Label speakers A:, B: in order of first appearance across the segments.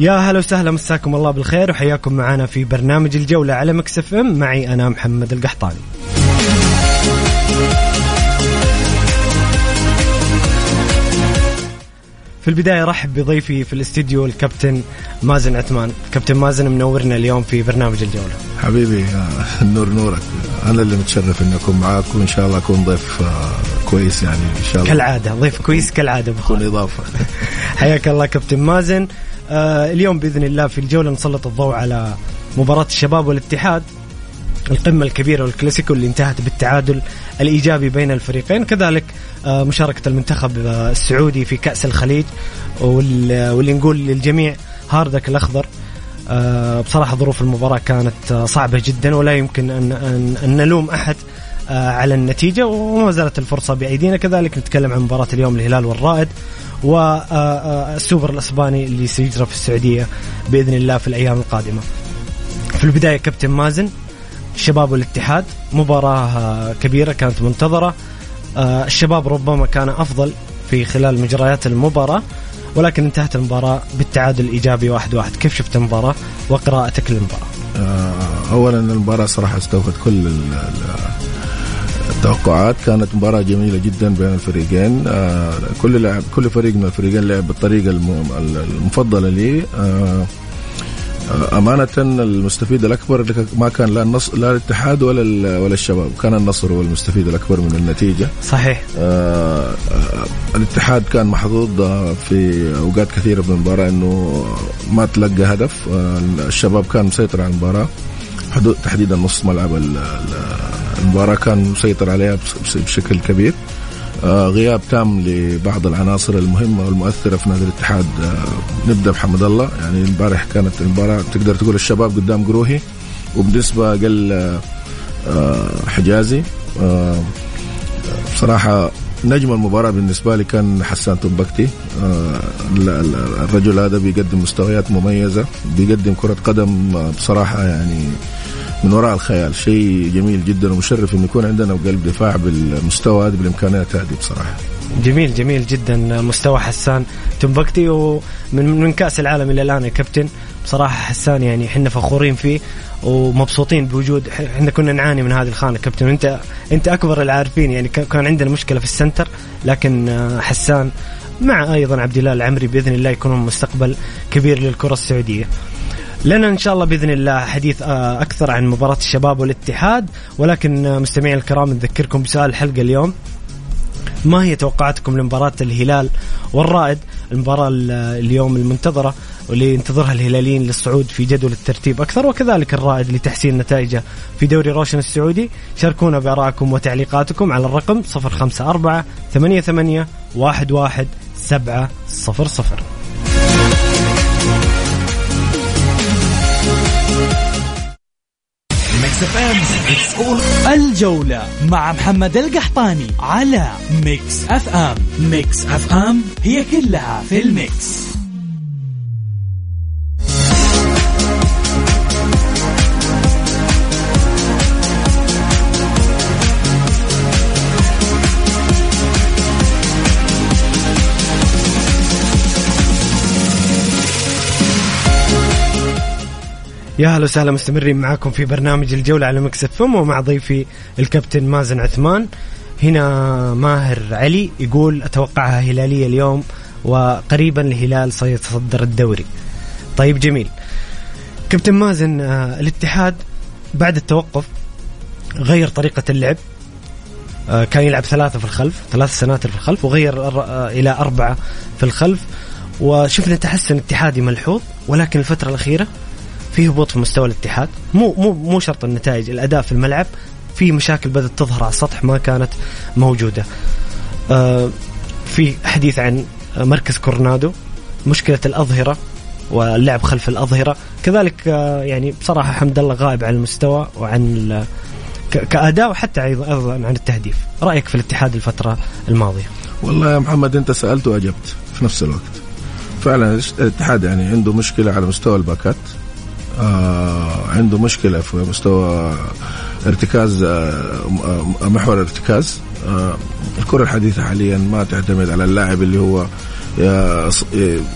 A: يا هلا وسهلا مساكم الله بالخير وحياكم معنا في برنامج الجولة على Mix FM. معي أنا محمد القحطاني. في البداية رحب بضيفي في الاستديو الكابتن مازن عثمان. كابتن مازن منورنا اليوم في برنامج الجولة.
B: حبيبي آه، النور نورك. أنا اللي متشرف إني أكون معاك وإن شاء الله أكون ضيف آه، كويس يعني إن شاء الله.
A: كالعادة ضيف كويس كالعادة. خالد.
B: إضافة.
A: حياك الله كابتن مازن. آه اليوم بإذن الله في الجولة نسلط الضوء على مباراة الشباب والاتحاد القمة الكبيرة والكلاسيكو اللي انتهت بالتعادل الإيجابي بين الفريقين. كذلك آه، مشاركة المنتخب آه، السعودي في كأس الخليج وال- واللي نقول للجميع هاردك الأخضر. آه، بصراحة ظروف المباراة كانت آه، صعبة جدا ولا يمكن أن, أن, نلوم أحد آه، على النتيجة وما زالت الفرصة بأيدينا. كذلك نتكلم عن مباراة اليوم الهلال والرائد. والسوبر الأسباني اللي سيجرى في السعودية بإذن الله في الأيام القادمة. في البداية كابتن مازن الشباب والاتحاد مباراة آه، كبيرة كانت منتظرة آه، الشباب ربما كان أفضل في خلال مجريات المباراة ولكن انتهت المباراة بالتعادل الايجابي واحد واحد كيف شفت المباراة وقراءتك للمباراة؟
B: آه، اولا المباراة صراحة استوفت كل ال- التوقعات كانت مباراة جميلة جدا بين الفريقين. آه، كل لاعب كل فريق من الفريقين لعب بالطريقة الم- المفضلة لي. آه، آه، أمانة المستفيد الأكبر ما كان لا النصر لا الاتحاد ولا ولا الشباب، كان النصر هو المستفيد الأكبر من النتيجة.
A: صحيح.
B: آه، الاتحاد كان محظوظ في أوقات كثيرة في المباراة إنه ما تلقى هدف. آه، الشباب كان مسيطر على المباراة. حدود تحديدا نص ملعب ال- ال- المباراة كان مسيطر عليها بشكل كبير. آه، غياب تام لبعض العناصر المهمة والمؤثرة في نادي الاتحاد. آه، نبدأ بحمد الله. يعني امبارح كانت المباراة تقدر تقول الشباب قدام قروهي وبنسبة أقل آه، حجازي. بصراحة نجم المباراة بالنسبة لي كان حسان تنبكتي ال- ال- الرجل هذا بيقدم مستويات مميزة بيقدم كرة قدم بصراحة يعني من وراء الخيال. شيء جميل جدا ومشرف إنه يكون عندنا قلب دفاع بالمستوى هذا بالإمكانيات هذه بصراحة.
A: جميل جميل جدا مستوى حسان. تنبكتي ومن من كأس العالم إلى الآن يا كابتن. بصراحة حسان يعني إحنا فخورين فيه ومبسوطين بوجود إحنا كنا نعاني من هذه الخانة كابتن. انت أنت أكبر العارفين يعني كان عندنا مشكلة في السنتر لكن آه، حسان مع أيضا عبد الله العمري بإذن الله يكونون مستقبل كبير للكرة السعودية. لنا إن شاء الله بإذن الله حديث آه، أكثر عن مباراة الشباب والاتحاد. ولكن آه، مستمعينا الكرام نذكركم بسؤال الحلقة اليوم. ما هي توقعاتكم لمباراة الهلال والرائد؟ المباراة ال- اليوم المنتظرة واللي ينتظرها الهلاليين للصعود في جدول الترتيب أكثر وكذلك الرائد لتحسين نتائجه في دوري روشن السعودي. شاركونا بآرائكم وتعليقاتكم على الرقم 054 88 11 700
C: الجولة مع محمد القحطاني على Mix FM. Mix FM هي كلها في ال Mix.
A: يا هلا وسهلا مستمرين معاكم في برنامج الجولة على Mix FM ومع ضيفي الكابتن مازن عثمان. هنا ماهر علي يقول أتوقعها هلالية اليوم وقريبا الهلال سيتصدر الدوري. طيب جميل. كابتن مازن آه، الاتحاد بعد التوقف غير طريقة اللعب. آه، كان يلعب ثلاثة في الخلف ثلاث سناتر في الخلف وغير آه، إلى أربعة في الخلف. وشفنا تحسن اتحادي ملحوظ ولكن الفترة الأخيرة في هبوط في مستوى الاتحاد. مو مو مو شرط النتائج الأداء في الملعب في مشاكل بدأت تظهر على السطح ما كانت موجودة. في حديث عن مركز كورنادو مشكلة الأظهرة واللعب خلف الأظهرة. كذلك آه، يعني بصراحة حمد الله غائب عن المستوى وعن كأداء وحتى أيضا عن التهديف. رأيك في الاتحاد الفترة الماضية؟
B: والله يا محمد أنت سألت وأجبت في نفس الوقت. فعلا الاتحاد يعني عنده مشكلة على مستوى الباكات. آه عنده مشكلة في مستوى ارتكاز آه محور ارتكاز. آه الكرة الحديثة حاليا ما تعتمد على اللاعب اللي هو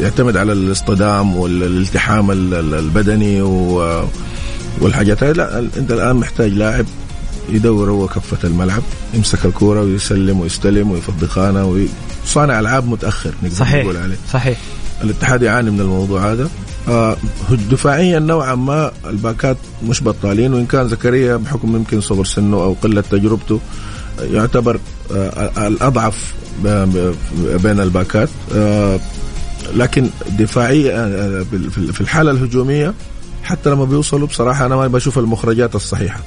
B: يعتمد على الاصطدام والالتحام البدني والحاجات هاي. لا انت الآن محتاج لاعب يدور هو كفة الملعب يمسك الكورة ويسلم ويستلم ويفضي خانة وصانع ألعاب متأخر
A: نقدر صحيح نقول عليه. صحيح.
B: الاتحاد يعاني من الموضوع هذا. آه دفاعيا نوعا ما الباكات مش بطالين وإن كان زكريا بحكم يمكن صغر سنه أو قلة تجربته يعتبر آه الأضعف بين الباكات. آه، لكن دفاعية آه، في الحالة الهجومية حتى لما بيوصلوا بصراحة أنا ما بشوف المخرجات الصحيحة.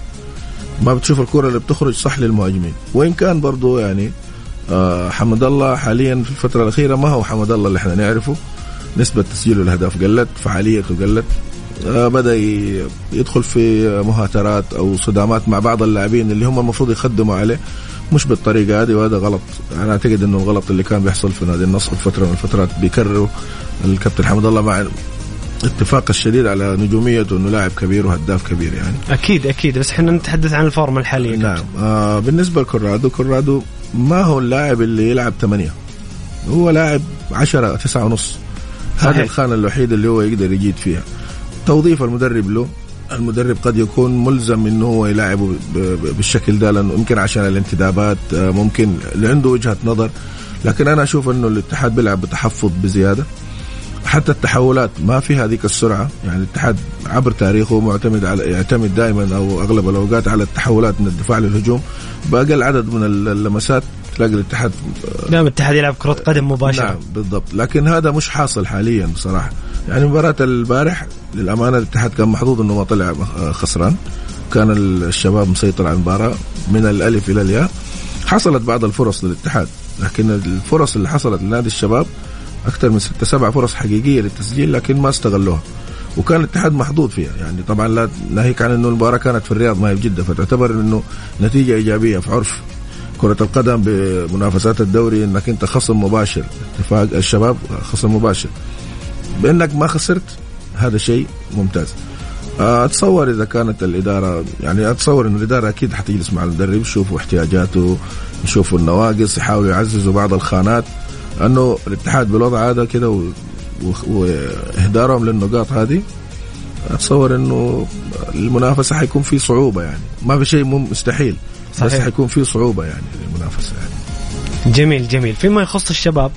B: ما بتشوف الكرة اللي بتخرج صح للمهاجمين. وإن كان برضو يعني آه حمد الله حاليا في الفترة الأخيرة ما هو حمد الله اللي إحنا نعرفه. نسبة تسجيله الأهداف قلت فعاليته قلت. آه بدأ يدخل في مهاترات أو صدامات مع بعض اللاعبين اللي هم المفروض يخدموا عليه. مش بالطريقة هذه وهذا غلط. أنا أعتقد إنه الغلط اللي كان بيحصل في نادي النصر فترة من الفترات بيكرروا. الكابتن حمد الله مع اتفاق الشديد على نجوميته إنه لاعب كبير وهداف كبير يعني.
A: أكيد أكيد. بس إحنا نتحدث عن الفورمة الحالية
B: نعم. آه بالنسبة لكورادو كورادو ما هو اللاعب اللي يلعب ثمانية. هو لاعب عشرة تسعة ونص. هذه الخانة الوحيدة اللي هو يقدر يجيد فيها. توظيف المدرب له المدرب قد يكون ملزم إنه هو يلاعبه بالشكل ده لأنه يمكن عشان الانتدابات آه، ممكن عنده وجهة نظر. لكن أنا أشوف إنه الاتحاد بيلعب بتحفظ بزيادة. حتى التحولات ما في هذيك السرعة. يعني الاتحاد عبر تاريخه معتمد على يعتمد دائما أو أغلب الأوقات على التحولات من الدفاع للهجوم. بأقل عدد من اللمسات تلاقي الاتحاد
A: نعم الاتحاد يلعب كرة قدم مباشرة. نعم
B: بالضبط. لكن هذا مش حاصل حاليا بصراحة. يعني مباراة البارح للأمانة الاتحاد كان محظوظ أنه ما طلع خسران. كان الشباب مسيطر على المباراة من الألف إلى الياء. حصلت بعض الفرص للاتحاد لكن الفرص اللي حصلت لنادي الشباب أكثر من ستة سبع فرص حقيقية للتسجيل لكن ما استغلوها. وكان الاتحاد محظوظ فيها. يعني طبعا لا ناهيك عن إنه المباراة كانت في الرياض ما هي في جده فتعتبر إنه نتيجة إيجابية في عرف كرة القدم بمنافسات الدوري إنك أنت خصم مباشر. اتفاق الشباب خصم مباشر. بإنك ما خسرت هذا شيء ممتاز. أتصور إذا كانت الإدارة يعني أتصور ان الإدارة أكيد حتجلس مع المدرب يشوفوا احتياجاته يشوفوا النواقص يحاولوا يعززوا بعض الخانات. أنه الاتحاد بالوضع هذا كده وإهدارهم للنقاط هذه اتصور انه المنافسة حيكون في صعوبة يعني. ما في شيء مستحيل صحيح. بس حيكون في صعوبة يعني للمنافسة يعني.
A: جميل جميل. فيما يخص الشباب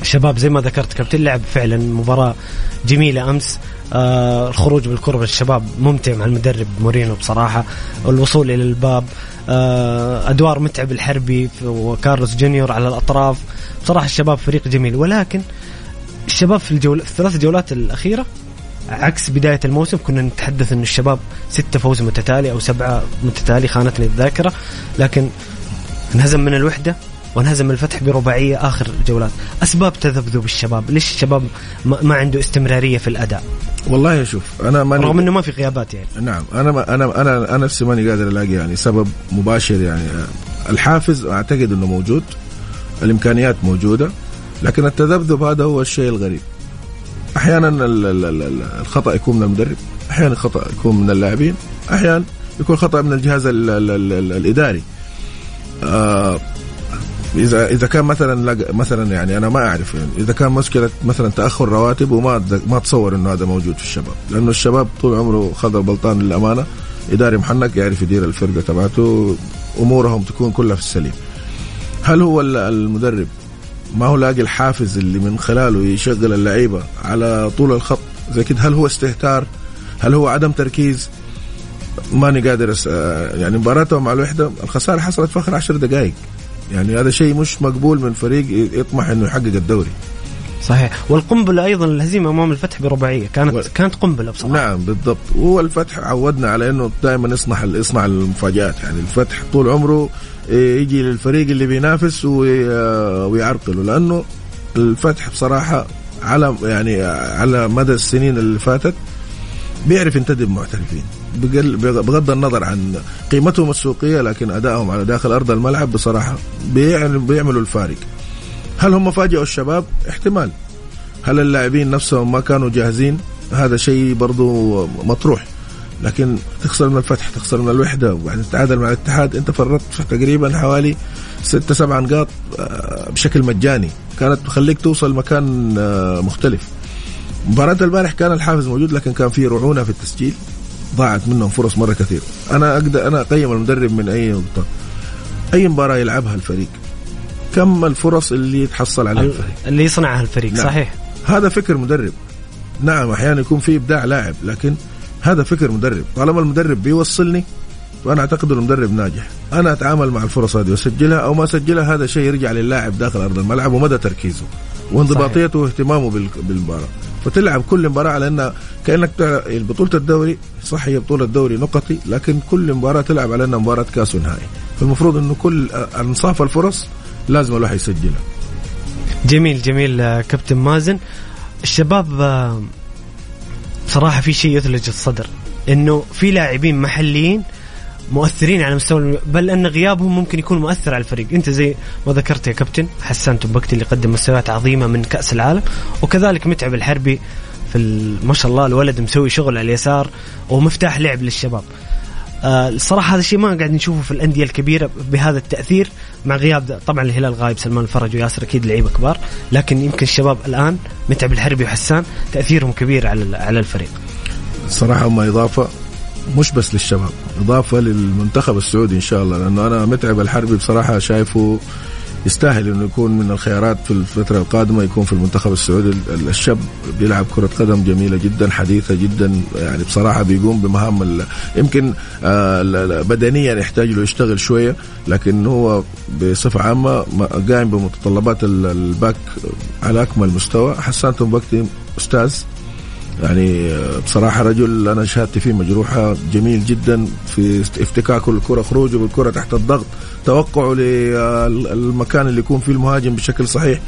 A: الشباب زي ما ذكرت كابتن لعب فعلا مباراة جميلة أمس. آه الخروج بالكرة الشباب ممتع مع المدرب مورينو بصراحة. الوصول إلى الباب آه أدوار متعب الحربي وكارلوس جونيور على الأطراف. بصراحة الشباب فريق جميل. ولكن الشباب في الجولة في الثلاث جولات الأخيرة عكس بداية الموسم كنا نتحدث أن الشباب ستة فوز متتالي أو سبعة متتالي خانتني الذاكرة لكن انهزم من الوحدة وانهزم الفتح برباعية آخر جولات. أسباب تذبذب الشباب. ليش الشباب ما عنده استمرارية في الأداء؟
B: والله شوف أنا
A: ماني رغم إنه ما في غيابات يعني.
B: نعم أنا ما أنا أنا أنا نفسي ماني قادر ألاقي يعني سبب مباشر يعني. الحافز أعتقد إنه موجود الإمكانيات موجودة لكن التذبذب هذا هو الشيء الغريب. أحيانا الخطأ يكون من المدرب أحيانا الخطأ يكون من اللاعبين أحيانا يكون خطأ من الجهاز ال ال ال ال الإداري. آه اذا إذا كان مثلا مثلا يعني أنا ما أعرف يعني إذا كان مشكلة مثلا تأخر رواتب وما ما اتصور إنه هذا موجود في الشباب لأنه الشباب طول عمره خذ البلطان للأمانة إداري محنك يعرف يدير الفرقة تبعته أمورهم تكون كلها في السليم. هل هو ال- المدرب ما هو لاقي الحافز اللي من خلاله يشغل اللعيبة على طول الخط؟ زي كده هل هو استهتار؟ هل هو عدم تركيز؟ ماني قادر أس... يعني مباراتهم مع الوحدة الخسارة حصلت في آخر عشر دقائق يعني هذا شيء مش مقبول من فريق يطمح إنه يحقق الدوري.
A: صحيح. والقنبلة أيضا الهزيمة أمام الفتح برباعية. كانت
B: و-
A: كانت قنبلة بصراحة.
B: نعم بالضبط. هو الفتح عودنا على إنه دائما يصنع يصنع المفاجآت. يعني الفتح طول عمره إيه، يجي للفريق اللي بينافس وي- آه، ويعرقله. لأنه الفتح بصراحة على يعني على مدى السنين اللي فاتت بيعرف ينتدب محترفين بغض النظر عن قيمتهم السوقية لكن أدائهم على داخل أرض الملعب بصراحة بيعملوا الفارق. هل هم فاجئوا الشباب؟ احتمال. هل اللاعبين نفسهم ما كانوا جاهزين؟ هذا شيء برضو مطروح. لكن تخسر من الفتح تخسر من الوحدة وبعدين تتعادل مع الاتحاد. انت فرطت في تقريبا حوالي ستة سبع نقاط آه، بشكل مجاني. كانت تخليك توصل مكان آه، مختلف. مباراة البارح كان الحافز موجود لكن كان في رعونة في التسجيل. ضاعت منهم فرص مرة كثير أنا أقدر أنا أقيم المدرب من أي نقطة. أي مباراة يلعبها الفريق؟ كم الفرص اللي يتحصل عليها
A: ال-
B: الفريق؟
A: اللي يصنعها الفريق
B: نعم.
A: صحيح.
B: هذا فكر مدرب. نعم أحيانا يكون في إبداع لاعب لكن هذا فكر مدرب. طالما المدرب بيوصلني وأنا أعتقد إنه مدرب ناجح. أنا أتعامل مع الفرص هذه وأسجلها أو ما أسجلها هذا شيء يرجع للاعب داخل أرض الملعب ومدى تركيزه وانضباطيته واهتمامه بال- بالمباراة. فتلعب كل مباراة على أنها كأنك تلعب بطولة الدوري صح هي بطولة دوري نقطي لكن كل مباراة تلعب على أنها مباراة كاس ونهائي. فالمفروض إنه كل أنصاف الفرص لازم الواحد يسجلها.
A: جميل جميل آه، كابتن مازن. الشباب آه، صراحة في شيء يثلج الصدر إنه في لاعبين محليين مؤثرين على مستوى بل أن غيابهم ممكن يكون مؤثر على الفريق. أنت زي ما ذكرت يا كابتن حسان تنبكتي اللي قدم مستويات عظيمة من كأس العالم. وكذلك متعب الحربي في ما شاء الله الولد مسوي شغل على اليسار ومفتاح لعب للشباب. آه، الصراحه هذا الشيء ما قاعد نشوفه في الأندية الكبيرة بهذا التأثير مع غياب. طبعا الهلال غايب سلمان الفرج وياسر أكيد لعيبة كبار لكن يمكن الشباب الآن متعب الحربي وحسان تأثيرهم كبير على على الفريق
B: صراحة هم إضافة مش بس للشباب إضافة للمنتخب السعودي إن شاء الله لأنه أنا متعب الحربي بصراحة شايفه يستاهل إنه يكون من الخيارات في الفترة القادمة يكون في المنتخب السعودي. ال- الشاب بيلعب كرة قدم جميلة جدا حديثة جدا يعني بصراحة بيقوم بمهام يمكن آه، بدنيا يحتاج له يشتغل شوية لكن هو بصفة عامة قايم بمتطلبات ال- الباك على أكمل مستوى. حسان تنبكتي أستاذ يعني بصراحة رجل أنا شهادتي فيه مجروحة جميل جدا في افتكاكه الكرة خروجه بالكرة تحت الضغط توقعه للمكان اللي يكون فيه المهاجم بشكل صحيح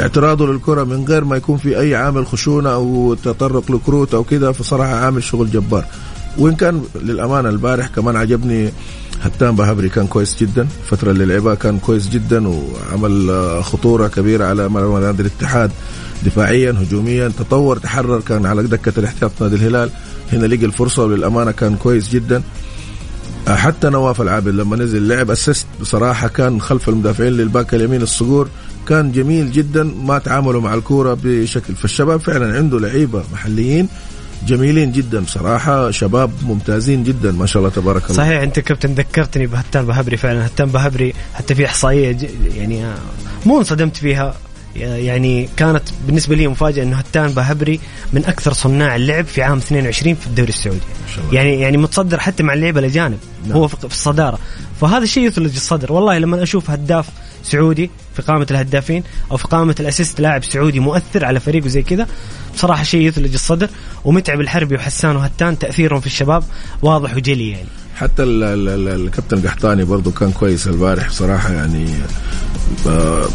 B: اعتراضه للكرة من غير ما يكون في أي عامل خشونة أو تطرق لكروت أو كده فصراحة عامل شغل جبار. وإن كان للأمانة البارح كمان عجبني هتان بهبري كان كويس جدا الفترة اللي لعبها كان كويس جدا وعمل خطورة كبيرة على نادي الاتحاد. دفاعيا هجوميا. تطور تحرر كان على دكة الاحتياط نادي الهلال. هنا لقى الفرصة وللأمانة كان كويس جدا. آه، حتى نواف العابد لما نزل لعب اسيست بصراحة كان خلف المدافعين للباك اليمين الصقور كان جميل جدا ما تعاملوا مع الكورة بشكل. فالشباب فعلا عنده لعيبة محليين جميلين جدا بصراحة شباب ممتازين جدا ما شاء الله تبارك الله.
A: صحيح أنت كابتن ذكرتني بهتان بهبري فعلا. هتان بهبري حتى في إحصائية ج- يعني آه، مو انصدمت فيها. يعني كانت بالنسبة لي مفاجأة إنه هتان بهبري من أكثر صناع اللعب في عام 22 في الدوري السعودي.
B: شاء الله.
A: يعني يعني متصدر حتى مع اللعيبه الأجانب.
B: نعم.
A: هو في الصدارة. فهذا الشيء يثلج الصدر. والله لما أشوف هداف سعودي في قائمه الهدافين أو في قائمه الأسيست لاعب سعودي مؤثر على فريقه زي كذا بصراحة شيء يثلج الصدر. ومتعب الحربي وحسان وهتان تأثيرهم في الشباب واضح وجلي يعني.
B: حتى ال- ال- ال- الكابتن قحطاني برضو كان كويس البارح بصراحة يعني آه،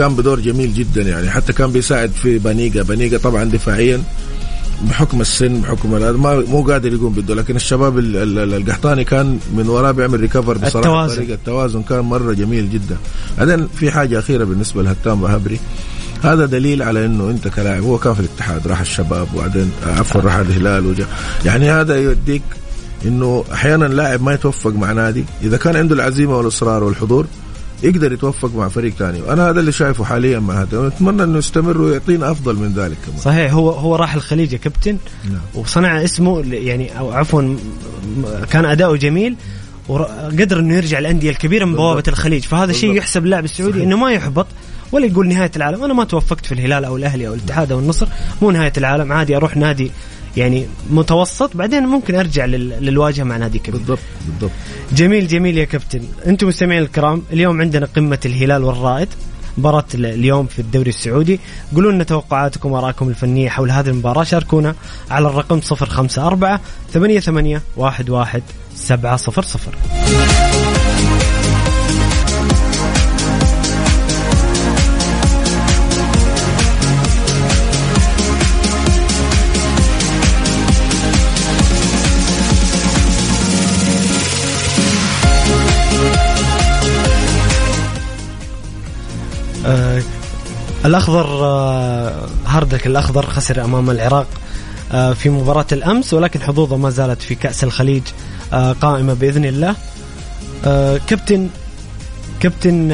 B: قام بدور جميل جدا يعني. حتى كان بيساعد في بانيغا. بانيغا طبعا دفاعيا بحكم السن بحكم ما مو قادر يقوم بدوره لكن الشباب ال- ال- ال- القحطاني كان من وراه بيعمل recover بصراحة.
A: التوازن.
B: طريقة التوازن كان مرة جميل جدا. بعدين في حاجة أخيرة بالنسبة لهتان باهبري هذا دليل على إنه أنت كلاعب هو كان في الاتحاد راح الشباب وبعدين آه، عفوا راح الهلال وجا. يعني هذا يوديك إنه أحيانا لاعب ما يتوفق مع نادي. إذا كان عنده العزيمة والإصرار والحضور يقدر يتوفق مع فريق ثاني وأنا هذا اللي شايفه حاليا مع هذا. ونتمنى إنه يستمر ويعطينا أفضل من ذلك كمان.
A: صحيح هو هو راح الخليج يا كابتن.
B: نعم.
A: وصنع اسمه يعني أو عفوا كان أداؤه جميل وقدر إنه يرجع الانديه الكبيرة من بوابة الخليج. فهذا شيء. يحسب لاعب السعودي إنه ما يحبط ولا يقول نهاية العالم. أنا ما توفقت في الهلال أو الأهلي أو الاتحاد أو النصر مو نهاية العالم. عادي أروح نادي يعني متوسط بعدين ممكن أرجع لل- للواجهة مع نادي كبير
B: بالضبط بالضبط.
A: جميل جميل يا كابتن. أنتم مستمعين الكرام اليوم عندنا قمة الهلال والرائد. مباراة ال- اليوم في الدوري السعودي. قولوا لنا توقعاتكم وارائكم الفنية حول هذه المباراة. شاركونا على الرقم 054 88 11 700 الأخضر آه هاردك الأخضر خسر أمام العراق آه في مباراة الأمس ولكن حظوظه ما زالت في كأس الخليج آه قائمة بإذن الله. كابتن كابتن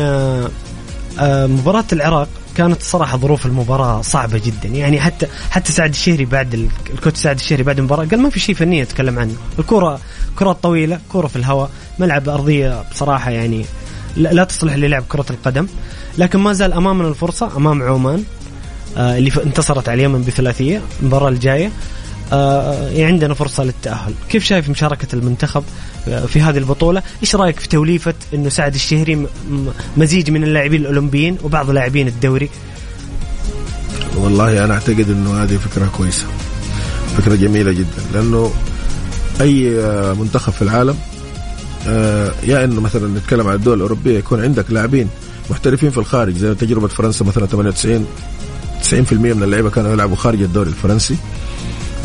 A: مباراة العراق كانت صراحة ظروف المباراة صعبة جدا. يعني حتى حتى سعد الشهري بعد ال- الكوتش سعد الشهري بعد المباراة قال ما في شيء فني أتكلم عنه. الكرة كرة طويلة كرة في الهواء ملعب أرضية بصراحة يعني لا تصلح للعب كرة القدم لكن ما زال أمامنا الفرصة أمام عمان آه، اللي انتصرت على اليمن بثلاثية المباراة الجاية. آه، يعني عندنا فرصة للتأهل. كيف شايف مشاركة المنتخب آه، في هذه البطولة؟ إيش رأيك في توليفة أنه سعد الشهري مزيج من اللاعبين الأولمبيين وبعض لاعبين الدوري؟
B: والله أنا أعتقد إنه هذه فكرة كويسة فكرة جميلة جدا لأنه أي آه، منتخب في العالم يا إنه مثلا نتكلم عن الدول الأوروبية يكون عندك لاعبين محترفين في الخارج زي تجربة فرنسا مثلا 98 90% من اللعيبة كانوا يلعبوا خارج الدوري الفرنسي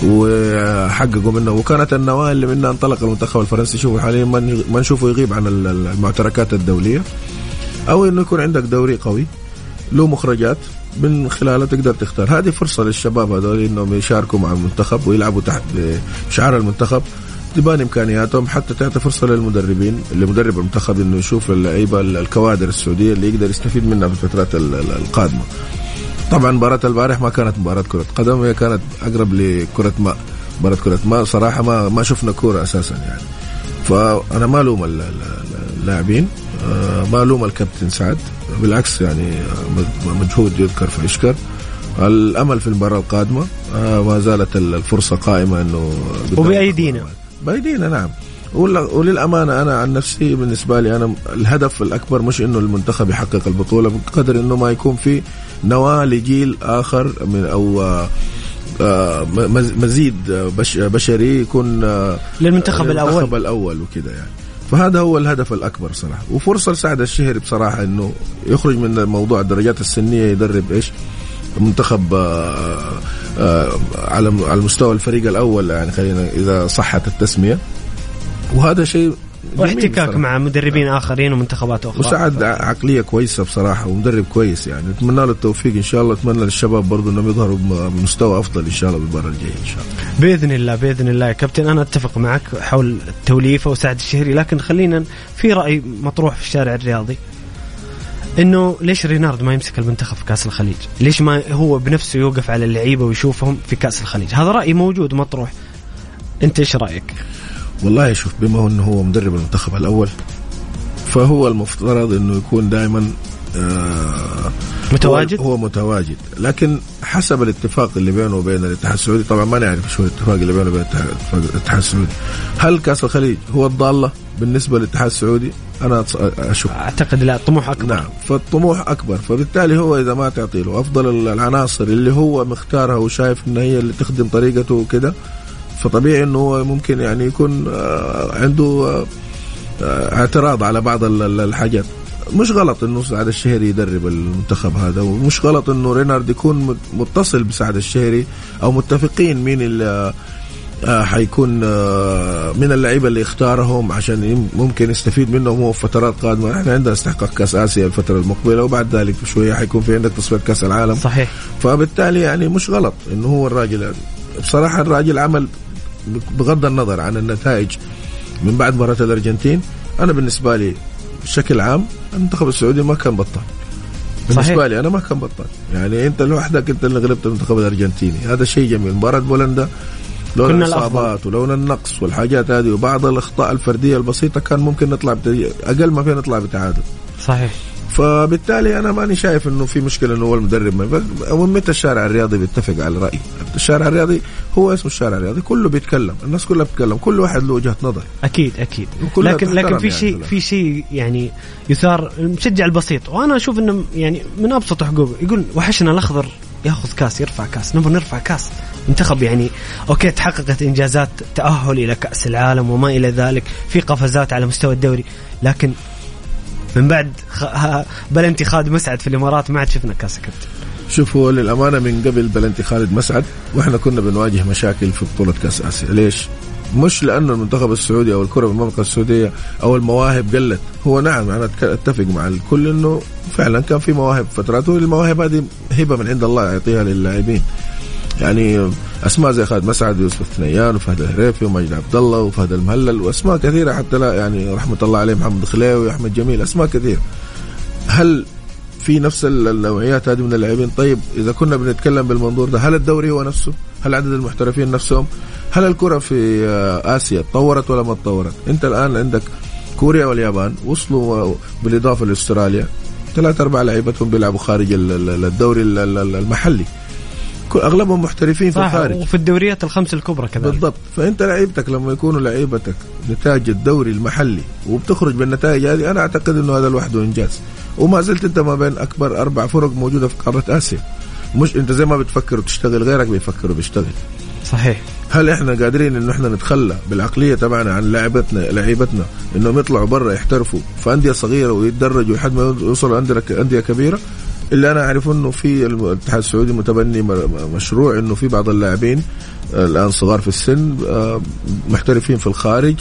B: وحققوا منه. وكانت النواة اللي منها انطلق المنتخب الفرنسي شوفوا حاليا ما نشوفه يغيب عن ال- المعتركات الدولية. أو إنه يكون عندك دوري قوي له مخرجات من خلالها تقدر تختار. هذه فرصة للشباب هذول إنهم يشاركوا مع المنتخب ويلعبوا تحت شعار المنتخب. تبان إمكانياتهم حتى تعطي فرصة للمدربين اللي مدرب المنتخب إنه يشوف اللعيبة الكوادر السعودية اللي يقدر يستفيد منها في الفترات ال- ال- القادمة. طبعا مباراة البارح ما كانت مباراة كرة قدم هي كانت أقرب لكرة ماء مباراة كرة ماء صراحة ما ما شفنا كورة أساسا يعني. فأنا ما ألوم ال- ال- اللاعبين آه، ما ألوم الكابتن سعد بالعكس يعني آه، مجهود يذكر فيشكر الأمل في المباراة القادمة آه، ما زالت ال- الفرصة قائمة إنه
A: وبأيدينا.
B: بايدينا نعم. ول- وللأمانة أنا عن نفسي بالنسبة لي أنا الهدف الأكبر مش إنه المنتخب يحقق البطولة بقدر إنه ما يكون في نواة لجيل آخر من أو آه، آه، مز- مزيد بش بشري يكون آه،
A: للمنتخب الأول.
B: المنتخب الأول وكذا يعني. فهذا هو الهدف الأكبر صراحة. وفرصة لسعد الشهري بصراحة إنه يخرج من موضوع الدرجات السنية يدرب إيش؟ منتخب آه، آه، على على مستوى الفريق الأول يعني خلينا إذا صحت التسمية. وهذا شيء
A: واحتكاك. مع مدربين آخرين ومنتخبات أخرى.
B: وسعد عقلية كويسة بصراحة ومدرب كويس يعني. نتمنى له التوفيق إن شاء الله. أتمنى للشباب برضه إنهم يظهروا بمستوى أفضل إن شاء الله بالمباراه الجاية إن شاء الله.
A: بإذن الله بإذن الله يا كابتن. أنا أتفق معك حول التوليفة وسعد الشهري لكن خلينا في رأي مطروح في الشارع الرياضي. إنه ليش رينارد ما يمسك المنتخب في كأس الخليج؟ ليش ما هو بنفسه يوقف على اللعيبة ويشوفهم في كأس الخليج؟ هذا رأي موجود مطروح. أنت إيش رأيك؟
B: والله شوف بما هو إنه هو مدرب المنتخب الأول فهو المفترض إنه يكون دائما آه
A: متواجد؟
B: هو, هو متواجد لكن حسب الاتفاق اللي بينه وبين الاتحاد السعودي طبعا ما نعرف شو الاتفاق اللي بينه وبين الاتحاد السعودي هل كأس الخليج هو الضالة بالنسبة للاتحاد السعودي أنا اشك
A: أعتقد لا طموح أكبر.
B: نعم فالطموح أكبر. فبالتالي هو إذا ما تعطي له أفضل العناصر اللي هو مختارها وشايف إن هي اللي تخدم طريقته وكده فطبيعي إنه هو ممكن يعني يكون آه، عنده آه، اعتراض على بعض ال- ال- الحاجات. مش غلط إنه سعد الشهري يدرب المنتخب هذا ومش غلط إنه رينارد يكون مت- متصل بسعد الشهري أو متفقين مين اللي حيكون آه، من اللعيبة اللي اختارهم عشان ممكن يستفيد منهم هو في فترات قادمة. إحنا عندنا استحقاق كأس آسيا الفترة المقبلة وبعد ذلك شوية حيكون في عندك تصفيات كأس العالم.
A: صحيح.
B: فبالتالي يعني مش غلط إنه هو الراجل بصراحة الراجل عمل بغض النظر عن النتائج من بعد مباراة الأرجنتين أنا بالنسبة لي بشكل عام المنتخب السعودي ما كان بطال بالنسبة
A: صحيح.
B: لي أنا ما كان بطال يعني أنت لوحدك أنت اللي غلبت المنتخب الأرجنتيني. هذا شيء جميل. مباراة بولندا لولا. الإصابات ولولا النقص والحاجات هذه وبعض الأخطاء الفردية البسيطة كان ممكن نطلع. أقل ما فينا نطلع بتعادل.
A: صحيح.
B: فبالتالي أنا ماني شايف إنه في مشكلة إنه هو المدرب ما متى الشارع الرياضي بيتفق على الراي الشارع الرياضي هو اسمه الشارع الرياضي كله بيتكلم الناس كلها بتتكلم كل واحد له وجهة نظر.
A: أكيد
B: أكيد.
A: لكن لكن في
B: يعني
A: شيء
B: كلها.
A: في شيء يعني يثار المشجع البسيط. وأنا أشوف إنه يعني من أبسط حقوقه. يقول وحشنا الأخضر. ياخذ كاس يرفع كاس. نبغى نرفع كاس. منتخب يعني okay تحققت إنجازات تأهل إلى كأس العالم وما إلى ذلك. في قفزات على مستوى الدوري. لكن من بعد بلنتي خالد مسعد في الإمارات ما عاد شفنا كاس كابتن
B: شوف هو للأمانة من قبل بلنتي خالد مسعد وإحنا كنا بنواجه مشاكل في بطولة كأس آسيا. ليش؟ مش لأنه المنتخب السعودي أو الكرة بالمملكه السعودية أو المواهب قلت. هو نعم أنا أتفق مع الكل إنه فعلا كان في مواهب فترات والمواهب هذه هبة من عند الله يعطيها للاعبين. يعني أسماء زي خالد مسعد ويوسف الثنيان وفهد الهريفي ومجد عبد الله وفهد المهلل وأسماء كثيرة حتى لا يعني رحمة الله عليه محمد خليوي واحمد جميل أسماء كثيره هل في نفس ال- النوعيات هذه من اللاعبين. طيب إذا كنا بنتكلم بالمنظور ده هل الدوري هو نفسه؟ هل عدد المحترفين نفسهم؟ هل الكرة في آه، آسيا تطورت ولا ما تطورت؟ أنت الآن عندك كوريا واليابان وصلوا آه، بالإضافة لأستراليا. ثلاث أربع لعيبتهم بيلعبوا خارج ال- ال- الدوري ال- ال- المحلي. أغلبهم محترفين في الخارج.
A: وفي الدوريات الخمس الكبرى كذلك.
B: بالضبط. فأنت لعيبتك لما يكونوا لعيبتك نتاج الدوري المحلي وبتخرج بالنتائج هذه أنا أعتقد إنه هذا لوحده إنجاز. وما زلت أنت ما بين أكبر أربع فرق موجودة في قارة آسيا. مش أنت زي ما بتفكر وتشتغل غيرك بيفكر وبيشتغل.
A: صحيح.
B: هل إحنا قادرين إنه إحنا نتخلى بالعقلية تبعنا عن لعبتنا لعيبتنا إنهم يطلعوا برا يحترفوا في أندية صغيرة ويتدرجوا لحد ما يوصلوا انديه أندية كبيرة؟ اللي أنا اعرف إنه في الاتحاد السعودي متبني مشروع إنه في بعض اللاعبين الآن صغار في السن آه، محترفين في الخارج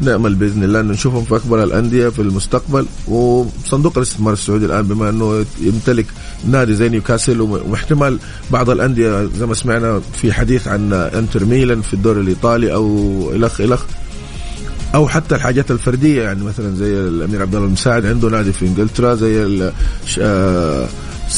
B: نأمل بإذن الله إنه نشوفهم في أكبر الأندية في المستقبل. وصندوق الاستثمار السعودي الآن بما إنه يمتلك نادي زي نيوكاسل واحتمال بعض الأندية زي ما سمعنا في حديث عن إنتر ميلان في الدوري الإيطالي أو إلخ إلخ أو حتى الحاجات الفردية يعني مثلا زي الأمير عبد الله المساعد عنده نادي في إنجلترا زي ش- آه،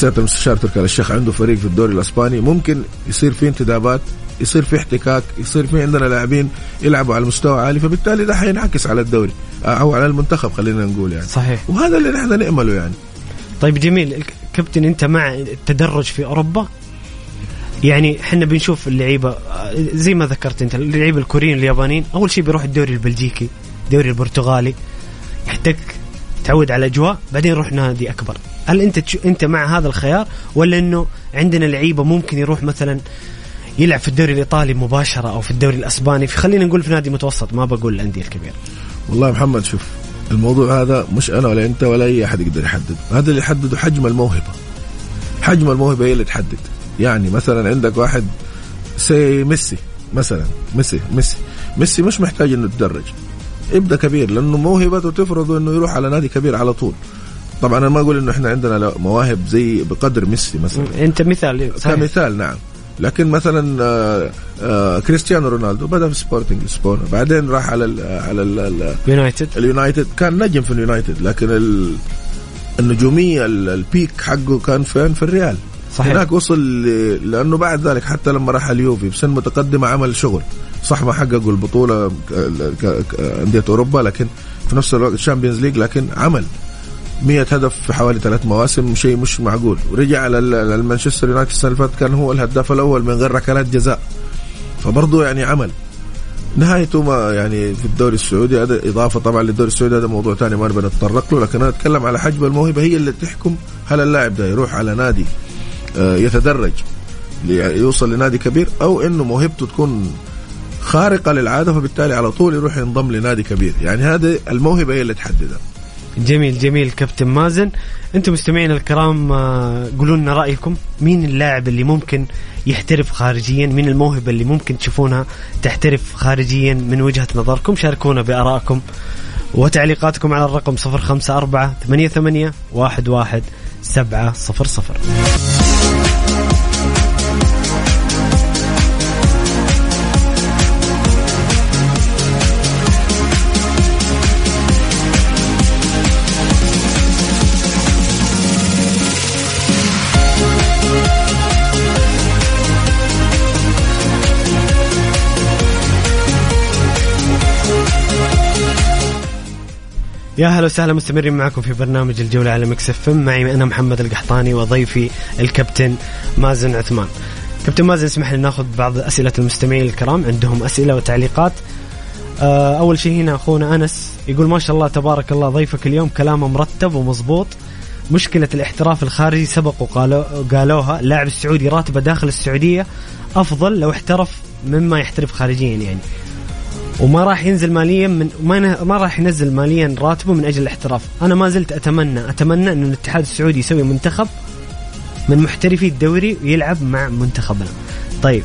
B: المستشار تركي آل الشيخ عنده فريق في الدوري الإسباني. ممكن يصير في انتدابات يصير في احتكاك يصير في عندنا لاعبين يلعبوا على مستوى عالي فبالتالي ده حينعكس على الدوري أو على المنتخب خلينا نقول يعني.
A: صحيح.
B: وهذا اللي نحن نأمله يعني.
A: طيب جميل كابتن أنت مع التدرج في أوروبا؟ يعني إحنا بنشوف اللعيبة زي ما ذكرت أنت اللعيبة الكوريين اليابانيين أول شيء بيروح الدوري البلجيكي الدوري البرتغالي يحتك تعود على الأجواء بعدين يروح نادي أكبر. هل أنت تش... أنت مع هذا الخيار ولا إنه عندنا لعيبة ممكن يروح مثلا يلعب في الدوري الإيطالي مباشرة أو في الدوري الأسباني؟ في خلينا نقول في نادي متوسط ما بقول الأندية الكبيرة.
B: والله محمد شوف الموضوع هذا مش أنا ولا أنت ولا أي أحد يقدر يحدد. هذا اللي يحدده حجم الموهبة. حجم الموهبة هي اللي تحدد. يعني مثلا عندك واحد سي ميسي مثلا ميسي ميسي. ميسي مش محتاج إنه يتدرج. ابدأ كبير لأنه موهبته تفرض إنه يروح على نادي كبير على طول. طبعا أنا ما أقول إنه إحنا عندنا مواهب زي بقدر ميسي مثلا.
A: أنت مثال صحيح.
B: كمثال نعم. لكن مثلا آه، آه، كريستيانو رونالدو بدأ في سبورتنج لشبونه بعدين راح على ال على ال ال
A: يونايتد.
B: اليونايتد كان نجم في اليونايتد لكن ال النجومية ال- ال peak حقه كان فين؟ في الريال.
A: صحيح.
B: هناك وصل لأنه بعد ذلك حتى لما راح اليوفي بسن متقدمه عمل شغل صح ما حققوا البطولة أندية أوروبا لكن في نفس الوقت ال Champions League لكن عمل 100 هدف في حوالي ثلاث مواسم شيء مش معقول. ورجع المانشستر يونايتد السنة اللي فاتت كان هو الهداف الأول من غير ركلات جزاء. فبرضه يعني عمل. نهايته ما يعني في الدوري السعودي هذا إضافة طبعا للدوري السعودي هذا موضوع ثاني ما نبي نتطرق له لكن أنا أتكلم على حجم الموهبة هي اللي تحكم هل اللاعب ده يروح على نادي يتدرج ليوصل لنادي كبير أو إنه موهبته تكون خارقة للعادة فبالتالي على طول يروح ينضم لنادي كبير. يعني هذه الموهبة هي اللي تحددها
A: جميل جميل. كابتن مازن أنتم مستمعين الكرام آه، قولوا لنا رأيكم. مين اللاعب اللي ممكن يحترف خارجيا؟ مين الموهبة اللي ممكن تشوفونها تحترف خارجيا من وجهة نظركم؟ شاركونا بآرائكم وتعليقاتكم على الرقم 054 88 11 700 يا هلا وسهلا مستمرين معكم في برنامج الجولة على Mix FM. معي أنا محمد القحطاني وضيفي الكابتن مازن عثمان. كابتن مازن اسمح لي ناخذ بعض أسئلة المستمعين الكرام. عندهم أسئلة وتعليقات. آه، أول شيء هنا أخونا أنس يقول ما شاء الله تبارك الله ضيفك اليوم كلامه مرتب ومضبوط. مشكلة الاحتراف الخارجي سبق وقالوا قالوها اللاعب السعودي راتبه داخل السعودية أفضل لو احترف مما يحترف خارجيا يعني. وما راح ينزل ماليا من ما ما راح ينزل ماليا راتبه من أجل الاحتراف، أنا ما زلت اتمنى أتمنى إن الاتحاد السعودي يسوي منتخب من محترفي الدوري ويلعب مع منتخبنا. طيب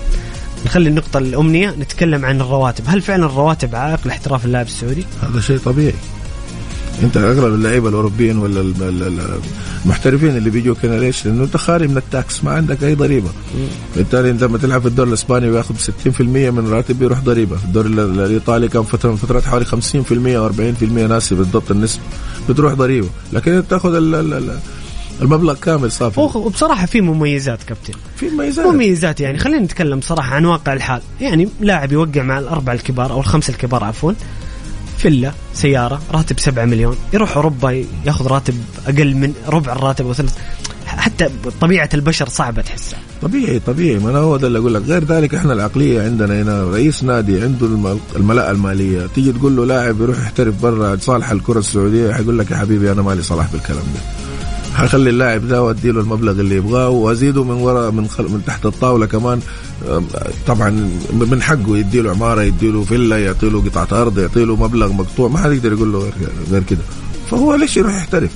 A: نخلي النقطة الأمنية نتكلم عن الرواتب، هل فعلا الرواتب عائق لاحتراف اللاعب السعودي؟
B: هذا شيء طبيعي انت اغلب اللعيبه الاوروبيين ولا المحترفين اللي بيجوا هنا ليش؟ لأنه انت خارج من التاكس ما عندك أي ضريبة. بالتالي انت لما تلعب في الدوري الإسباني وياخذ 60% من راتب بيروح ضريبة، في الدوري الإيطالي كان فتره من فترات حوالي 50% أو 40% ناسي بالضبط النسبة. بتروح ضريبة، لكن انت تاخذ المبلغ كامل صافي.
A: وبصراحة في مميزات كابتن.
B: في مميزات.
A: مميزات يعني. خلينا نتكلم صراحة عن واقع الحال. يعني لاعب يوقع مع الأربعة الكبار أو الخمسة الكبار عفوا. فيلا سيارة راتب 7 مليون يروح أوروبا ياخذ راتب أقل من ربع الراتب أو ثلث حتى طبيعة البشر صعبة تحسها.
B: طبيعي طبيعي. ما أنا هو ده اللي أقول لك. غير ذلك إحنا العقلية عندنا هنا رئيس نادي عنده الملاءة المالية. تيجي تقول له لاعب يروح يحترف برا صالح الكرة السعودية حيقول لك يا حبيبي أنا مالي صلاح بالكلام ده. حخلي اللاعب ده وأدي له المبلغ اللي يبغاه وأزيده من وراء من خل... من تحت الطاولة كمان. طبعا من حقه يدي له عمارة يدي له فيلا يعطي له قطعة أرض يعطي له مبلغ مقطوع ما حد يقدر يقول له غير غير كده. فهو ليش يروح يحترف؟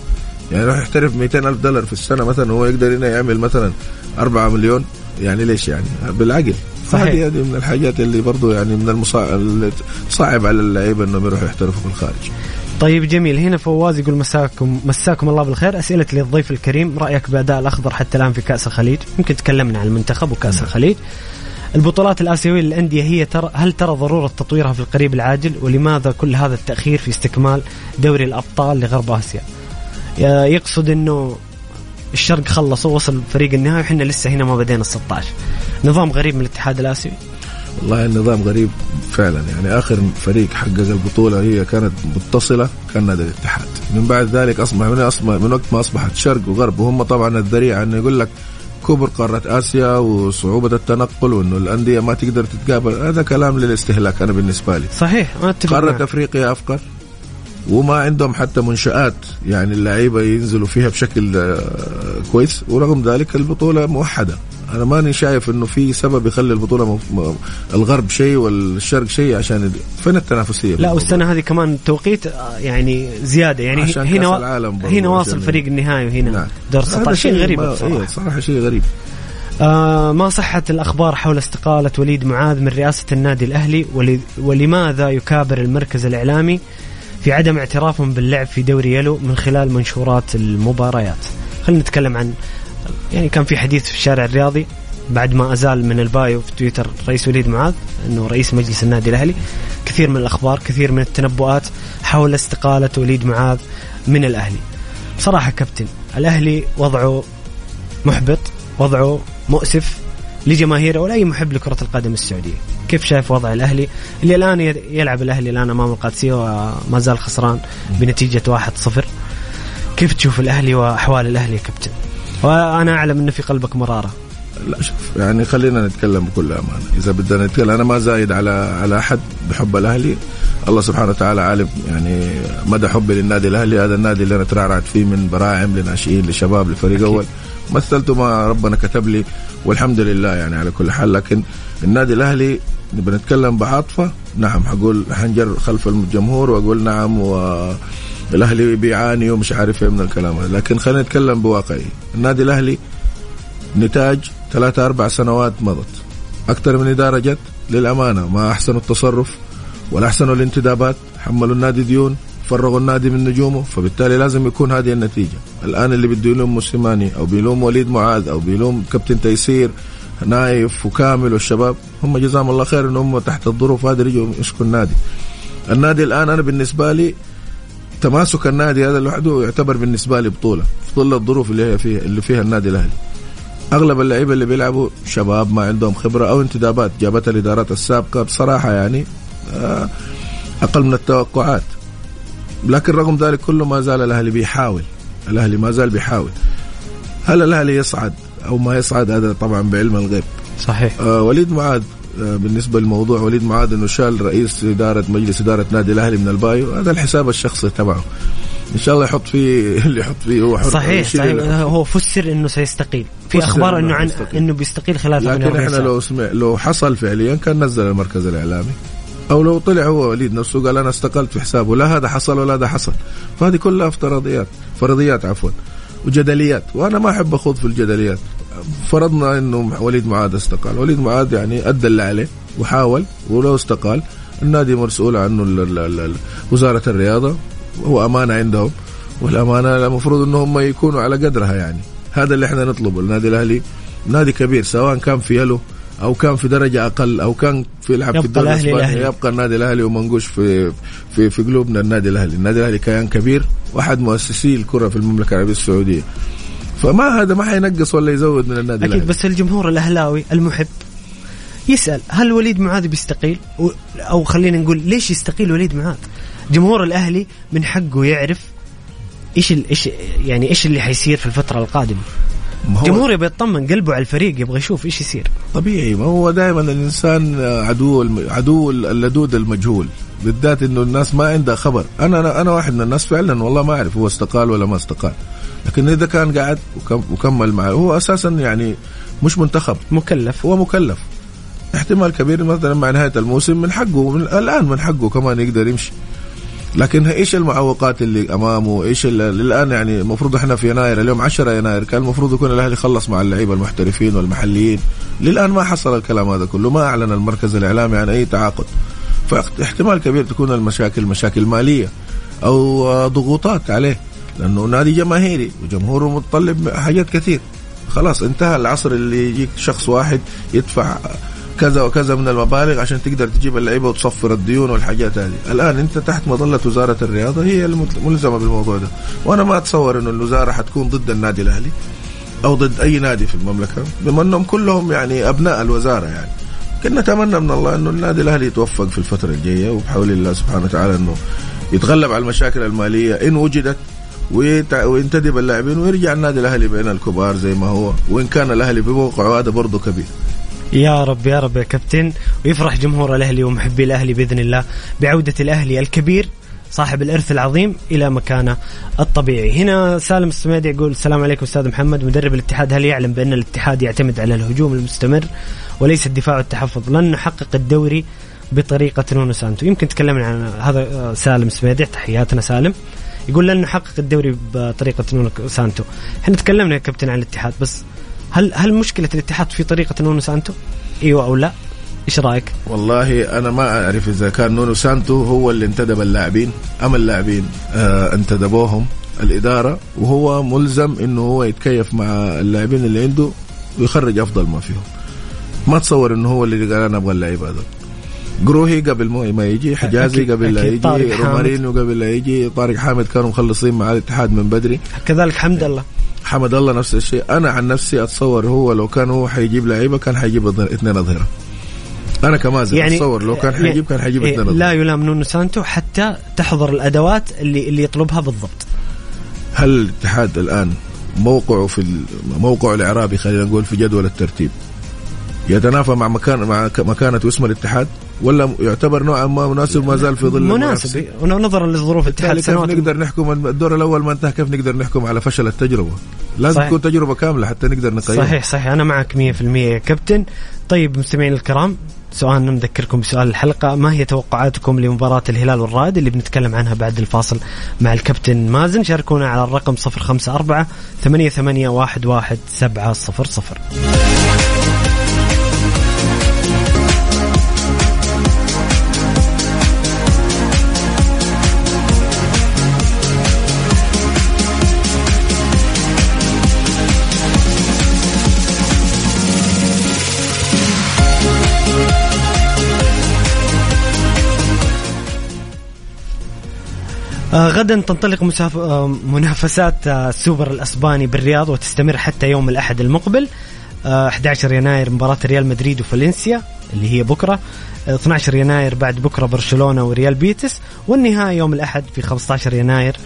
B: يعني يروح يحترف 200 ألف دولار في السنة مثلا هو يقدر هنا يعمل مثلا 4 مليون؟ يعني ليش يعني؟ بالعقل. صحيح. هذه من الحاجات اللي برضو يعني من المصاعب تصعب على اللعيبة إنهم يروحوا يحترفوا في الخارج.
A: طيب جميل. هنا فواز يقول مساكم مساكم الله بالخير. أسئلة للضيف الكريم. رأيك بأداء الأخضر حتى الآن في كأس الخليج؟ يمكن تكلمنا عن المنتخب وكأس نعم. الخليج. البطولات الآسيوية للأندية هي ترى هل ترى ضرورة تطويرها في القريب العاجل؟ ولماذا كل هذا التأخير في استكمال دوري الأبطال لغرب آسيا؟ يقصد أنه الشرق خلصوا وصل فريق النهائي وحنا لسه هنا ما بدينا ال 16 نظام غريب من الاتحاد الآسيوي.
B: والله النظام غريب فعلا. يعني آخر فريق حقق البطولة هي كانت متصلة كان نادي الاتحاد. من بعد ذلك اصبح من اصبح من وقت ما أصبحت شرق وغرب. وهم طبعا الذريعه انه يقول لك كبر قارة آسيا وصعوبة التنقل وأنه الأندية ما تقدر تتقابل. هذا كلام للاستهلاك أنا بالنسبة لي.
A: صحيح
B: ما قارة أفريقيا أفقر. وما عندهم حتى منشآت يعني اللعيبة ينزلوا فيها بشكل آه، كويس. ورغم ذلك البطولة موحدة. أنا ماني شايف إنه في سبب يخلي البطولة م... الغرب شيء والشرق شيء عشان فين التنافسية
A: لا والسنة هذه كمان توقيت آه، يعني زيادة يعني هنا و... هنا واصل فريق النهائي وهنا نعم. دور 16 شيء غريب
B: بصراحة. إيه صراحة شيء غريب.
A: آه ما صحة الأخبار حول استقالة وليد معاذ من رئاسة النادي الأهلي ول... ولماذا يكابر المركز الإعلامي في عدم اعترافهم باللعب في دوري يلو من خلال منشورات المباريات؟ خلينا نتكلم عن يعني كان في حديث في الشارع الرياضي بعد ما أزال من البايو في تويتر رئيس وليد معاذ إنه رئيس مجلس النادي الأهلي. كثير من الأخبار كثير من التنبؤات حول استقالة وليد معاذ من الأهلي. بصراحة كابتن الأهلي وضعه محبط وضعه مؤسف لجماهيره ولاي محب لكرة القدم السعودية. كيف شايف وضع الأهلي؟ اللي الآن يلعب الأهلي الآن أمام القادسية وما زال خسران بنتيجة 1-0 كيف تشوف الأهلي وأحوال الأهلي يا كابتن؟ وأنا أعلم إنه في قلبك مرارة.
B: لا شوف يعني خلينا نتكلم بكل أمانة. إذا بدنا نتكلم أنا ما زايد على على أحد بحب الأهلي. الله سبحانه وتعالى عالم يعني مدى حبي للنادي الأهلي. هذا النادي اللي أنا ترعرعت فيه من براعم لناشئين لشباب لفريق أول. مثلته ما ربنا كتب لي والحمد لله يعني على كل حال. لكن النادي الأهلي نبغى نتكلم بعاطفة. نعم حقول حنجر خلف الجمهور وأقول نعم والاهلي بيعاني ومش عارف إيه من الكلام هذا. لكن خلينا نتكلم بواقعي. النادي الأهلي نتاج ثلاثة أربع سنوات مضت. أكثر من إدارة جت للأمانة ما أحسنوا التصرف ولا أحسنوا الانتدابات. حملوا النادي ديون فرغوا النادي من نجومه فبالتالي لازم يكون هذه النتيجة. الآن اللي بده يلوم موسيماني أو بيلوم وليد معاذ أو بيلوم كابتن تيسير نايف وكامل والشباب هم جزاهم الله خير إنهم تحت الظروف هذه رجعوا يمسكوا النادي. النادي الآن أنا بالنسبة لي تماسك النادي هذا لوحده يعتبر بالنسبة لي بطولة. في ظل الظروف اللي هي فيها اللي فيها النادي الأهلي. أغلب اللعيبة اللي بيلعبوا شباب ما عندهم خبرة أو انتدابات جابتها الإدارات السابقة. بصراحة يعني آه، أقل من التوقعات. لكن رغم ذلك كله ما زال الأهلي بيحاول. الأهلي ما زال بيحاول. هل الأهلي يصعد؟ أو ما يصعد هذا طبعا بعلم الغيب.
A: صحيح.
B: آه وليد معاذ آه بالنسبة للموضوع وليد معاذ إنه شال رئيس اداره مجلس إدارة نادي الأهلي من البايو هذا الحساب الشخصي تبعه. إن شاء الله يحط فيه اللي يحط فيه هو حر
A: صحيح صحيح. هو فسر إنه سيستقيل. في أخبار
B: إنه
A: عن
B: يستقيل.
A: إنه بيستقيل خلال
B: لكن
A: 48 إحنا.
B: لو سمع لو حصل فعليا كان نزل المركز الإعلامي. أو لو طلع هو وليد نفسه قال أنا استقلت في حسابه. لا هذا حصل ولا هذا حصل. فهذه كلها افتراضيات. فرضيات عفوا. وجدليات. وأنا ما أحب أخوض في الجدليات. فرضنا إنه وليد معاذ استقال وليد معاذ يعني أدى اللي عليه وحاول ولو استقال النادي مسؤول عنه وزارة الرياضة هو أمانة عندهم والأمانة المفروض انهم يكونوا على قدرها يعني هذا اللي إحنا نطلبه النادي الأهلي نادي كبير سواء كان في يلو أو كان في درجة أقل أو كان في يلعب في الدوري
A: الإسباني.
B: يبقى النادي الأهلي ومنقوش في في في قلوبنا النادي الأهلي، النادي الأهلي كيان كبير واحد مؤسسي الكرة في المملكة العربية السعودية. فما هذا ما حينقص ولا يزود من النادي أكيد
A: بس الجمهور الأهلاوي المحب يسأل هل وليد معاذ بيستقيل؟ أو خلينا نقول ليش يستقيل وليد معاذ؟ جمهور الأهلي من حقه يعرف إيش إيش يعني إيش اللي حيصير في
B: الفترة القادمة.
A: الجمهور يبغى يطمن قلبه على الفريق يبغى يشوف إيش يصير.
B: طبيعي ما هو دائما الإنسان عدو الم- عدو اللدود المجهول بالذات إنه الناس ما عندها خبر. أنا أنا أنا واحد من الناس فعلا والله ما أعرف هو استقال ولا ما استقال. لكن إذا كان قاعد وكم- وكمل معه هو أساسا يعني مش منتخب.
A: مكلف.
B: هو مكلف. احتمال كبير مثلا مع نهاية الموسم من حقه من الآن من حقه كمان يقدر يمشي. لكن إيش المعوقات اللي أمامه؟ إيش ال- الآن يعني المفروض إحنا في يناير اليوم 10 يناير كان المفروض يكون الأهلي خلص مع اللعيبة المحترفين والمحليين. للآن ما حصل الكلام هذا كله ما أعلن المركز الإعلامي عن أي تعاقد. فاحتمال كبير تكون المشاكل مشاكل مالية أو ضغوطات عليه. لأنه نادي جماهيري وجمهوره متطلب حاجات كثير. خلاص انتهى العصر اللي يجيك شخص واحد يدفع كذا وكذا من المبالغ عشان تقدر تجيب اللعيبة وتصفر الديون والحاجات هذه، الآن أنت تحت مظلة وزارة الرياضة هي الملزمه بالموضوع ده، وأنا ما أتصور إنه الوزارة حتكون ضد النادي الأهلي أو ضد أي نادي في المملكة، بما إنهم كلهم يعني أبناء الوزارة يعني. كنا نتمنى من الله إنه النادي الأهلي يتوفق في الفترة الجاية وبحول الله سبحانه وتعالى إنه يتغلب على المشاكل المالية إن وجدت وينتدب اللاعبين ويرجع النادي الأهلي بين الكبار زي ما هو. وإن كان الأهلي بموقعه هذا برضه كبير.
A: يا رب يا رب يا كابتن. ويفرح جمهور الأهلي ومحبي الأهلي بإذن الله بعودة الأهلي الكبير صاحب الإرث العظيم إلى مكانه الطبيعي. هنا سالم السميدي يقول السلام عليكم أستاذ محمد. مدرب الاتحاد هل يعلم بأن الاتحاد يعتمد على الهجوم المستمر وليس الدفاع والتحفظ؟ لن نحقق الدوري بطريقة نونو سانتو. يمكن تكلمنا عن هذا آه، سالم السميدي. تحياتنا سالم. يقول لن نحقق الدوري بطريقة نونو سانتو. إحنا تكلمنا يا كابتن عن الاتحاد بس هل هل مشكلة الاتحاد في طريقة نونو سانتو؟ إيوه أو لا؟ إيش رأيك؟
B: والله أنا ما أعرف إذا كان نونو سانتو هو اللي انتدب اللاعبين أم اللاعبين آه انتدبوهم الإدارة وهو ملزم إنه هو يتكيف مع اللاعبين اللي عنده ويخرج أفضل ما فيهم. ما اتصور إنه هو اللي قال أنا أبغى اللعيبة هذول. قروهي قبل ما ما يجي حجازي
A: أكيد-
B: قبل لا يجي
A: حامد.
B: رومارينيو قبل لا يجي طارق حامد كانوا مخلصين مع الاتحاد من بدري.
A: كذلك حمد الله.
B: حمد الله نفس الشيء. أنا عن نفسي أتصور هو لو كان هو حيجيب لعيبة كان حيجيب اثنين أظهرة. أنا كمازن يعني اتصور لو كان حيجيب كان حيجيب
A: إيه،
B: اثنين
A: لا
B: أظهرة.
A: يلام نونو سانتو حتى تحضر الأدوات اللي اللي يطلبها بالضبط.
B: هل الاتحاد الآن موقعه في موقعه الإعرابي خلينا نقول في جدول الترتيب؟ يتنافى مع مكان مع مكانة واسم الاتحاد؟ ولا يعتبر نوعا ما مناسب ما زال في ظل
A: مناسب؟ ونظرا لظروف الاتحاد
B: بالتالي كيف نقدر نحكم الدور الأول ما انتهى كيف نقدر نحكم على فشل التجربة؟ لازم
A: صحيح.
B: تكون تجربة كاملة حتى نقدر نقيم
A: صحيح صحيح. أنا معك 100% يا كابتن. طيب مستمعين الكرام سؤالنا نذكركم بسؤال الحلقة. ما هي توقعاتكم لمباراة الهلال والرائد اللي بنتكلم عنها بعد الفاصل مع الكابتن مازن؟ شاركونا على الرقم 054 88 11 غدا تنطلق مساف... آه منافسات آه السوبر الأسباني بالرياض وتستمر حتى يوم الأحد المقبل آه 11 يناير مباراة ريال مدريد وفالنسيا اللي هي بكرة 12 يناير بعد بكرة برشلونة وريال بيتس والنهاية يوم الأحد في 15 يناير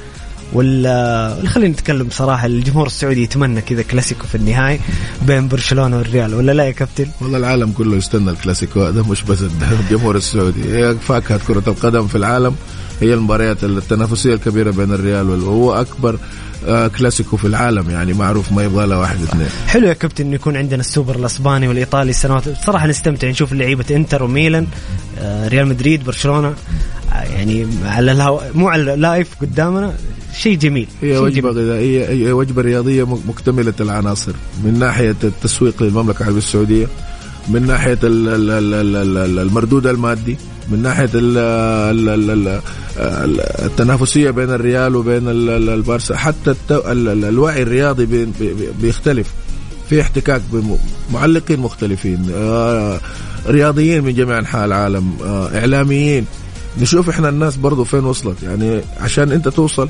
A: ولا خلينا نتكلم بصراحة الجمهور السعودي يتمنى كذا كلاسيكو في النهاية بين برشلونة والريال ولا لا يا كابتن؟
B: والله العالم كله يستنى الكلاسيكو هذا مش بس الجمهور السعودي هي فاكهة كرة القدم في العالم هي المباريات التنافسية الكبيرة بين الريال وهو أكبر آه، كلاسيكو في العالم يعني معروف ما يبغى له واحد اثنين
A: حلو يا كابتن إنه يكون عندنا السوبر الأسباني والإيطالي السنوات بصراحة نستمتع نشوف لعيبة إنتر وميلان آه، ريال مدريد برشلونة آه، يعني على الهو... مو على ال live قدامنا شيء جميل
B: هي
A: شيء
B: وجبه. غذائيه هي وجبه رياضيه مكتمله العناصر من ناحيه التسويق للمملكه العربيه السعوديه من ناحيه ال- ال- ال- ال- ال- المردود المادي من ناحيه ال ال ال ال ال التنافسيه بين الريال وبين ال- ال- البارسا حتى الوعي الرياضي بي- بي- بيختلف في احتكاك بمعلقين مختلفين آه، رياضيين من جميع انحاء العالم آه، اعلاميين نشوف إحنا الناس برضو فين وصلت يعني عشان انت توصل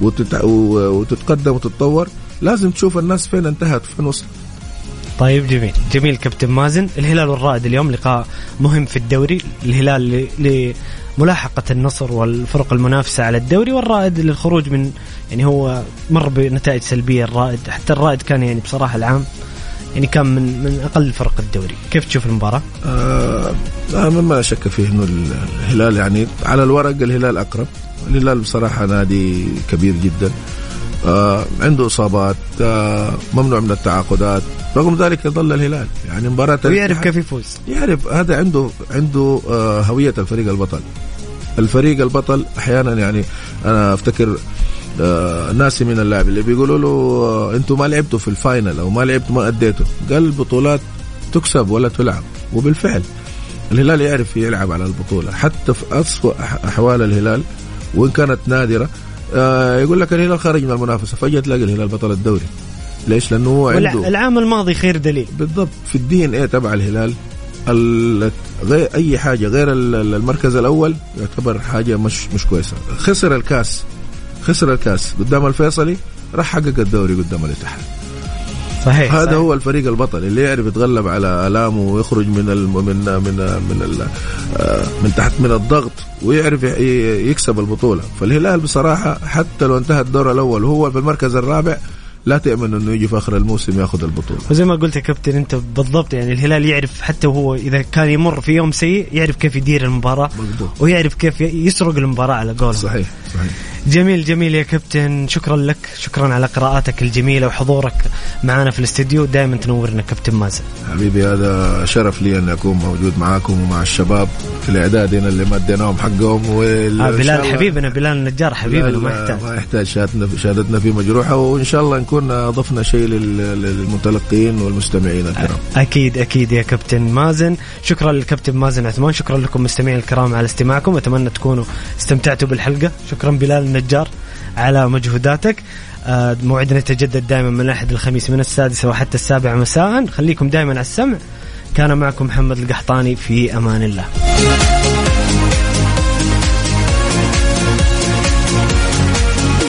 B: وتتع... وتتقدم وتتطور لازم تشوف الناس فين انتهت فين وصلت.
A: طيب جميل. جميل كابتن مازن. الهلال والرائد اليوم لقاء مهم في الدوري. الهلال ل- لملاحقة النصر والفرق المنافسة على الدوري والرائد للخروج من يعني هو مر بنتائج سلبية. الرائد حتى الرائد كان يعني بصراحة العام يعني كان من من أقل فرق الدوري. كيف تشوف المباراة؟
B: آه آه، ما شك فيه إنه ال- الهلال يعني على الورق الهلال أقرب. الهلال بصراحة نادي كبير جدا. آه عنده إصابات آه ممنوع من التعاقدات رغم ذلك يظل الهلال. يعني مباراة
A: ويعرف كيف يفوز.
B: يعرف هذا عنده عنده آه، هوية الفريق البطل. الفريق البطل أحيانا يعني أنا أفتكر آه، ناسي من اللاعب اللي بيقولوا له آه، أنتم ما لعبتوا في الفاينل أو ما لعبتوا ما أديتوا. قال البطولات تكسب ولا تلعب. وبالفعل الهلال يعرف يلعب على البطولة. حتى في اسوء أح- أحوال الهلال وإن كانت نادرة آه، يقول لك الهلال خارج من المنافسة فجأة تلاقي الهلال بطل الدوري. ليش؟ لأنه هو عنده
A: والعام الماضي خير دليل.
B: بالضبط. في الدي إن إيه تبع الهلال ال- غير أي حاجة غير ال- ال- المركز الأول يعتبر حاجة مش مش كويسة. خسر الكاس خسر الكاس قدام الفيصلي راح حقق الدوري قدام الاتحاد.
A: صحيح
B: هذا
A: صحيح.
B: هو الفريق البطل اللي يعرف يتغلب على ألامه ويخرج من الم من من من ال آه، من تحت من الضغط. ويعرف يكسب البطولة. فالهلال بصراحة حتى لو انتهى الدور الأول وهو في المركز الرابع لا تأمن إنه يجي في آخر الموسم ياخذ البطولة.
A: وزي ما قلت يا كابتن أنت بالضبط يعني الهلال يعرف حتى وهو إذا كان يمر في يوم سيء يعرف كيف يدير المباراة
B: مظبوط.
A: ويعرف كيف يسرق المباراة على قولهم
B: صحيح صحيح.
A: جميل جميل يا كابتن. شكرا لك شكرا على قراءاتك الجميلة وحضورك معنا في الاستديو. دائما تنورنا كابتن مازن.
B: حبيبي هذا شرف لي اني أكون موجود معاكم ومع الشباب في الإعداد هنا اللي ما اديناهم حقهم وال-
A: آه
B: إن شاء
A: بلال حبيبنا بلال النجار حبيبنا ما يحتاج.
B: ما يحتاج شهادتنا شهادتنا فيه مجروحة وإن شاء الله نكون أضفنا شيء لل- للمتلقين والمستمعين الكرام.
A: أكيد أكيد يا كابتن مازن. شكرا للكابتن مازن عثمان. شكرا لكم مستمعين الكرام على استماعكم. أتمنى تكونوا استمتعتوا بالحلقة. شكرا بلال النجار على مجهوداتك. آه، موعدنا يتجدد دائما من الأحد الخميس من السادسه وحتى السابعه مساء. خليكم دائما على السمع. كان معكم محمد القحطاني في أمان الله.